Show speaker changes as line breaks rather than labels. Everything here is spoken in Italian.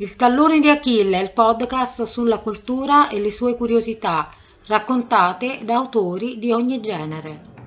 Il tallone di Achille è il podcast sulla cultura e le sue curiosità, raccontate da autori di ogni genere.